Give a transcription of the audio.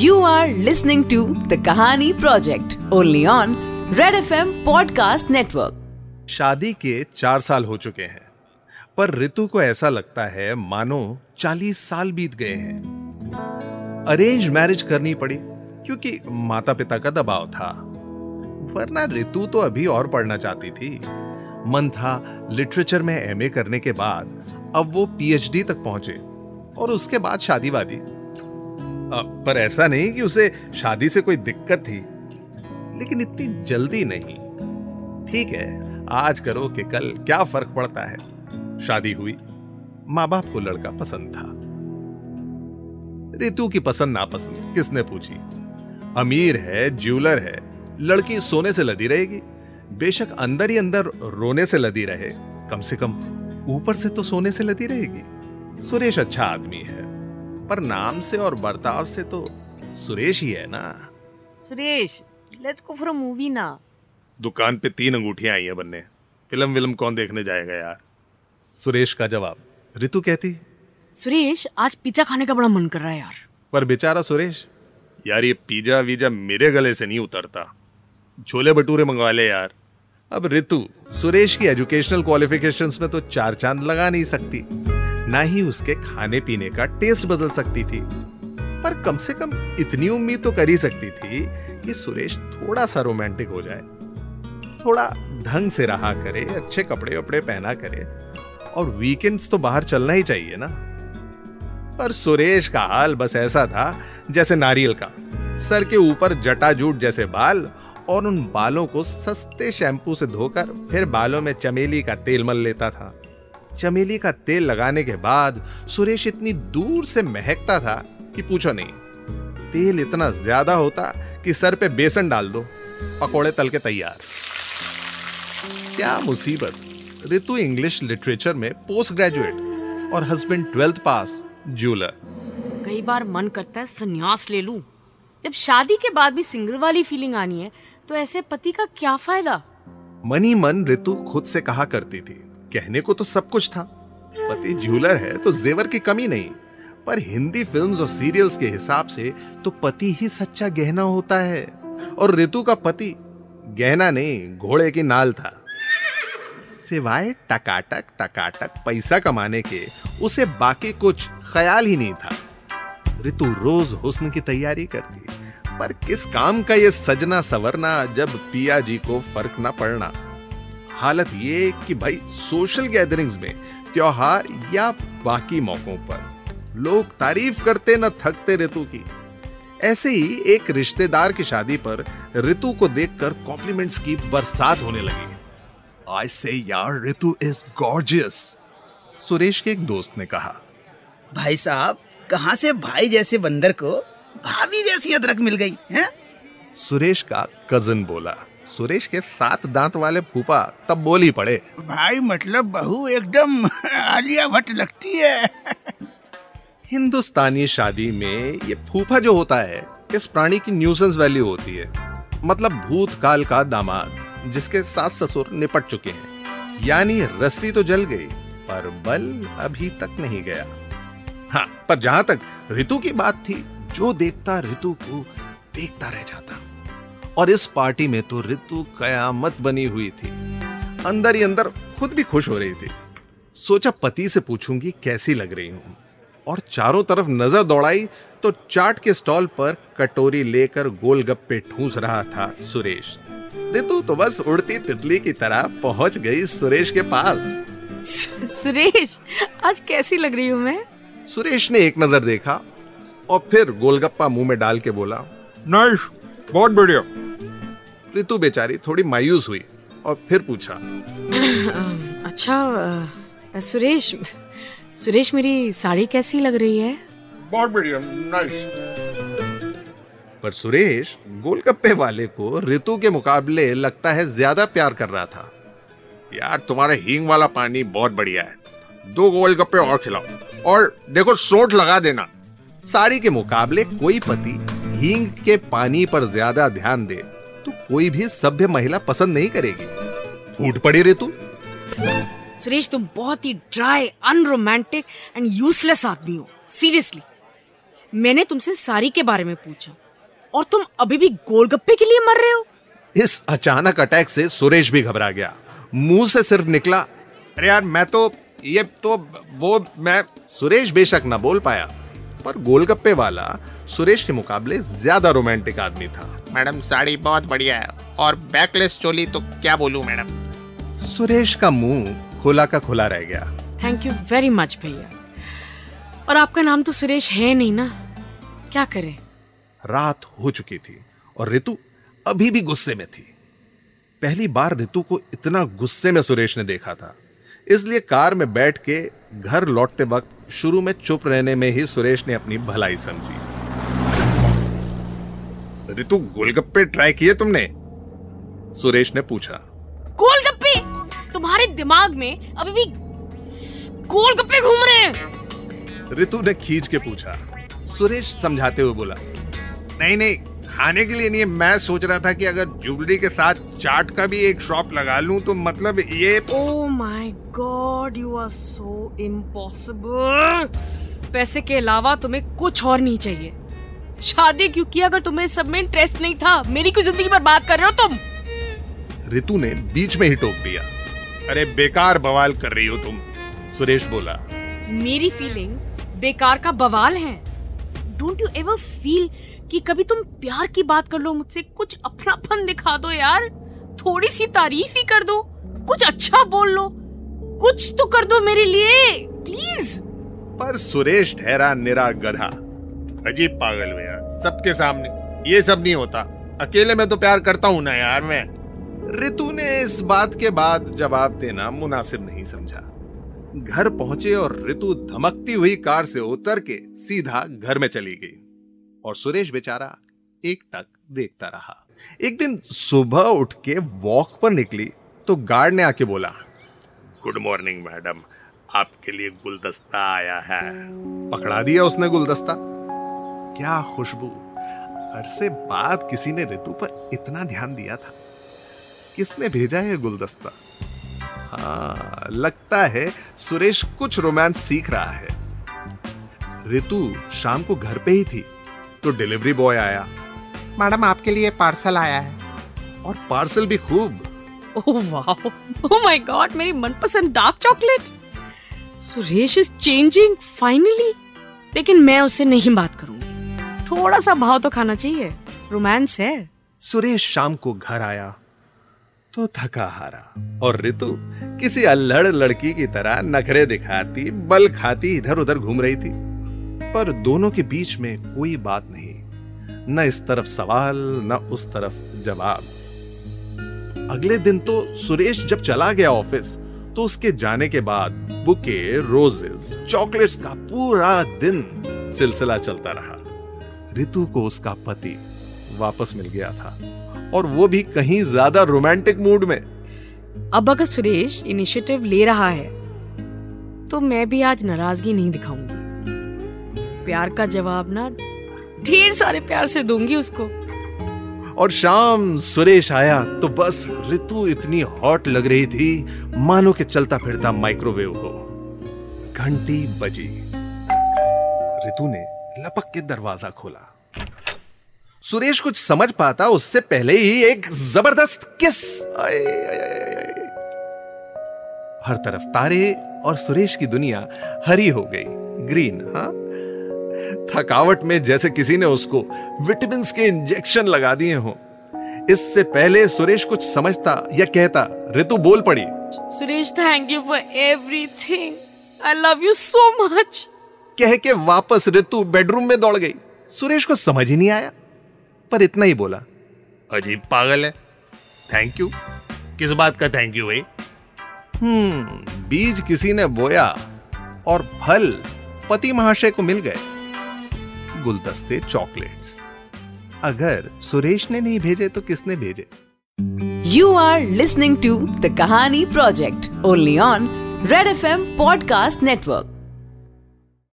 You are listening to the Kahani Project, only on Red FM Podcast Network. शादी के चार साल हो चुके हैं, पर ऋतु को ऐसा लगता है मानो चालीस साल बीत गए हैं। अरेंज मैरिज करनी पड़ी, क्योंकि माता पिता का दबाव था। वरना ऋतु तो अभी और पढ़ना चाहती थी। मन था लिटरेचर में एमए करने के बाद, अब वो पीएचडी तक पहुँचे, और उसके बाद शादी वादी पर ऐसा नहीं कि उसे शादी से कोई दिक्कत थी। लेकिन इतनी जल्दी नहीं। ठीक है, आज करो कि कल क्या फ़र्क पड़ता है। शादी हुई। माँ बाप को लड़का पसंद था। ऋतु की पसंद नापसंद, किसने पूछी? अमीर है ज्वेलर है, लड़की सोने से लदी रहेगी। बेशक अंदर ही अंदर रोने से लदी रहे। कम से कम ऊपर से तो सोने से लदी रहेगी। सुरेश अच्छा आदमी है। पर नाम से और बर्ताव से तो सुरेश ही है ना? Suresh let's go for a movie ना। दुकान पे तीन अंगूठियाँ आई हैं बनने। फ़िल्म विल्म कौन देखने जाएगा यार? सुरेश का जवाब ऋतु कहती। सुरेश आज पिज्जा खाने का बड़ा मन कर रहा है यार। पर बेचारा सुरेश? यार ये पिज्जा वीज़ा मेरे गले से नहीं उतरता। छोले भटूरे मंगवा ले यार। अब ऋतु सुरेश की एजुकेशनल क्वालिफिकेशंस में तो चार चाँद लगा नहीं सकती। ना ही उसके खाने पीने का टेस्ट बदल सकती थी। पर कम से कम इतनी उम्मीद तो कर ही सकती थी कि सुरेश थोड़ा सा रोमांटिक हो जाए। थोड़ा ढंग से रहा करे, अच्छे कपड़े वपड़े पहना करे, और वीकेंड्स तो बाहर चलना ही चाहिए ना। पर सुरेश का हाल बस ऐसा था जैसे नारियल का। सर के ऊपर जटाजूट जैसे बाल और उन बालों को सस्ते शैम्पू से धोकर फिर बालों में चमेली का तेल मल लेता था। चमेली का तेल लगाने के बाद सुरेश इतनी दूर से महकता था कि पूछो नहीं। तेल इतना ज़्यादा होता कि सर पे बेसन डाल दो पकोड़े तल के तैयार। क्या मुसीबत। ऋतु इंग्लिश लिटरेचर में पोस्ट ग्रेजुएट और हस्बैंड ट्वेल्थ पास जूलर कई बार मन करता है संन्यास ले लूँ। जब शादी के बाद भी सिंगल वाली फीलिंग आनी है तो ऐसे पति का क्या फ़ायदा? मनी मन ऋतु खुद से कहा करती थी। कहने को तो सब कुछ था। पति ज्वेलर है तो जेवर की कमी नहीं। पर हिंदी फिल्म्स और सीरियल्स के हिसाब से तो पति ही सच्चा गहना होता है। और ऋतु का पति गहना नहीं, घोड़े की नाल था। सिवाय टकाटक टकाटक पैसा कमाने के, उसे बाकी कुछ ख्याल ही नहीं था। ऋतु रोज हुस्न की तैयारी करती। पर किस काम का ये सजना सवरना जब पिया जी को फ़र्क ना पड़ना? हालत ये कि भाई सोशल गैदरिंग्स में त्योहार या बाकी मौकों पर लोग तारीफ़ करते न थकते ऋतु की। ऐसे ही एक रिश्तेदार की शादी पर ऋतु को देखकर कॉम्प्लीमेंट्स की बरसात होने लगी। आई से यार ऋतु इज़ गॉर्जियस सुरेश के एक दोस्त ने कहा भाई साहब कहाँ से भाई जैसे बंदर को भाभी जैसी अदरक मिल गई है? सुरेश का कज़न बोला सुरेश के सात दांत वाले फूफा तब बोल ही पड़े। भाई मतलब बहू एकदम आलिया भट्ट लगती है। हिंदुस्तानी शादी में ये फूफा जो होता है इस प्राणी की न्यूसेंस वैल्यू होती है। मतलब भूतकाल का दामाद जिसके सास ससुर निपट चुके हैं। यानी रस्सी तो जल गई पर बल अभी तक नहीं गया। हाँ पर जहाँ तक ऋतु की बात थी जो देखता ऋतु को देखता रह जाता। और इस पार्टी में तो ऋतु कयामत बनी हुई थी। अंदर ही अंदर खुद भी खुश हो रही थी। सोचा पति से पूछूँगी कैसी लग रही हूँ। और चारों तरफ़ नज़र दौड़ाई तो चाट के स्टॉल पर कटोरी लेकर गोलगप्पे ठूस रहा था सुरेश। ऋतु तो बस उड़ती तितली की तरह पहुँच गई सुरेश के पास। सुरेश आज कैसी लग रही हूँ मैं? सुरेश ने एक नज़र देखा और फिर गोलगप्पा मुँह में डाल के बोला नाइस बहुत बढ़िया। ऋतु बेचारी थोड़ी मायूस हुई और फिर पूछा। अच्छा सुरेश सुरेश मेरी साड़ी कैसी लग रही है? बहुत बढ़िया नाइस पर सुरेश गोलगप्पे वाले को ऋतु के मुकाबले लगता है ज़्यादा प्यार कर रहा था। यार तुम्हारा हींग वाला पानी बहुत बढ़िया है। दो गोलगप्पे और खिलाओ। और देखो सोट लगा देना। साड़ी के मुकाबले कोई पति हींग के पानी पर ज़्यादा ध्यान दे। कोई भी सभ्य महिला पसंद नहीं करेगी। फूट पड़ी रे तू। सुरेश तुम बहुत ही ड्राई अनरोमांटिक एंड यूजलेस आदमी हो। सीरियसली मैंने तुमसे सारी के बारे में पूछा। और तुम अभी भी गोलगप्पे के लिए मर रहे हो। इस अचानक अटैक से सुरेश भी घबरा गया। मुँह से सिर्फ़ निकला। अरे यार मैं तो ये तो वो मैं सुरेश बेशक ना बोल पाया। पर गोलगप्पे वाला सुरेश के मुकाबले ज़्यादा रोमांटिक आदमी था। मैडम साड़ी बहुत बढ़िया है। और बैकलेस चोली तो क्या बोलूँ मैडम? सुरेश का मुँह खुला का खुला रह गया। थैंक यू वेरी मच भैया। और आपका नाम तो सुरेश है नहीं ना? क्या करें? रात हो चुकी थी और ऋतु अभी भी गुस्से में थी। पहली बार ऋतु को इतना गुस्से में सुरेश ने देखा था। इसलिए कार में बैठ के घर लौटते वक्त शुरू में चुप रहने में ही सुरेश ने अपनी भलाई समझी। ऋतु गोलगप्पे ट्राई किए तुमने? सुरेश ने पूछा। गोलगप्पे? तुम्हारे दिमाग में अभी भी गोलगप्पे घूम रहे हैं। ऋतु ने खींच के पूछा। सुरेश समझाते हुए बोला नहीं नहीं खाने के लिए नहीं मैं सोच रहा था कि अगर ज्वेलरी के साथ चाट का भी एक शॉप लगा लूँ तो मतलब ये ओ my god you are so impossible पैसे के अलावा तुम्हें कुछ और नहीं चाहिए। शादी क्यों की अगर तुम्हें सब में इंटरेस्ट नहीं था? मेरी क्यों ज़िंदगी बर्बाद कर रहे हो तुम? ऋतु ने बीच में ही टोक दिया। अरे बेकार बवाल कर रही हो तुम सुरेश बोला। मेरी फीलिंग्स बेकार का बवाल हैं। डोंट यू एवर फील कि कभी तुम प्यार की बात कर लो मुझसे कुछ अपनापन दिखा दो यार। थोड़ी सी तारीफ़ ही कर दो कुछ अच्छा बोल लो कुछ तो कर दो मेरे लिए प्लीज़ पर सुरेश ठहरा निरा गधा अजीब पागल हो यार। सबके सामने। ये सब नहीं होता। अकेले में तो प्यार करता हूँ ना यार मैं। ऋतु ने इस बात के बाद जवाब देना मुनासिब नहीं समझा। घर पहुँचे और रितु धमकती हुई कार से उतर के सीधा घर में चली गई। और सुरेश बेचारा एक टक देखता रहा। एक दिन सुबह उठ के वॉक पर निकली तो गार्ड ने आके बोला गुड मॉर्निंग मैडम आपके लिए गुलदस्ता आया है। पकड़ा दिया उसने गुलदस्ता। क्या खुशबू। अरसे बाद किसी ने ऋतु पर इतना ध्यान दिया था। किसने भेजा है गुलदस्ता? हाँ लगता है सुरेश कुछ रोमांस सीख रहा है। ऋतु शाम को घर पे ही थी तो डिलीवरी बॉय आया। मैडम आपके लिए पार्सल आया है। और पार्सल भी खूब। Oh wow. Oh my God मेरी मनपसंद dark chocolate. Suresh is changing finally. लेकिन मैं उससे नहीं बात करूँगी। थोड़ा सा भाव तो खाना चाहिए। रोमांस है। सुरेश शाम को घर आया तो थका हारा। और ऋतु किसी अल्लड़ लड़की की तरह नखरे दिखाती, बल खाती इधर उधर घूम रही थी। पर दोनों के बीच में कोई बात नहीं। न इस तरफ़ सवाल, न उस तरफ़ जवाब। अगले दिन तो सुरेश जब चला गया ऑफ़िस तो उसके जाने के बाद बुके, रोजेस, चॉकलेट्स का पूरा दिन सिलसिला चलता रहा। ऋतु को उसका पति वापस मिल गया था। और वो भी कहीं ज़्यादा रोमांटिक मूड में। अब अगर सुरेश इनिशिएटिव ले रहा है तो मैं भी आज नाराज़गी नहीं दिखाऊँगी। प्यार का जवाब ना ढेर सारे प्यार से दूँगी उसको। और शाम सुरेश आया तो बस ऋतु इतनी हॉट लग रही थी मानो के चलता फिरता माइक्रोवेव हो। घंटी बजी। ऋतु ने लपक के दरवाज़ा खोला। सुरेश कुछ समझ पाता उससे पहले ही एक ज़बरदस्त किस। आए, आए, आए। हर तरफ़ तारे और सुरेश की दुनिया हरी हो गई ग्रीन हाँ। थकावट में जैसे किसी ने उसको विटामिन के इंजेक्शन लगा दिए हो। इससे पहले सुरेश कुछ समझता या कहता ऋतु बोल पड़ी। Suresh thank you for everything I love you so much कह के वापस ऋतु बेडरूम में दौड़ गई। सुरेश को समझ ही नहीं आया, पर इतना ही बोला, अजीब पागल है। थैंक यू किस बात का थैंक यू भाई? हम्म बीज किसी ने बोया और फल पति महाशय को मिल गए। गुलदस्ते चॉकलेट्स। अगर सुरेश ने नहीं भेजे तो किसने भेजे? You are listening to the Kahani project only on red F M podcast Network.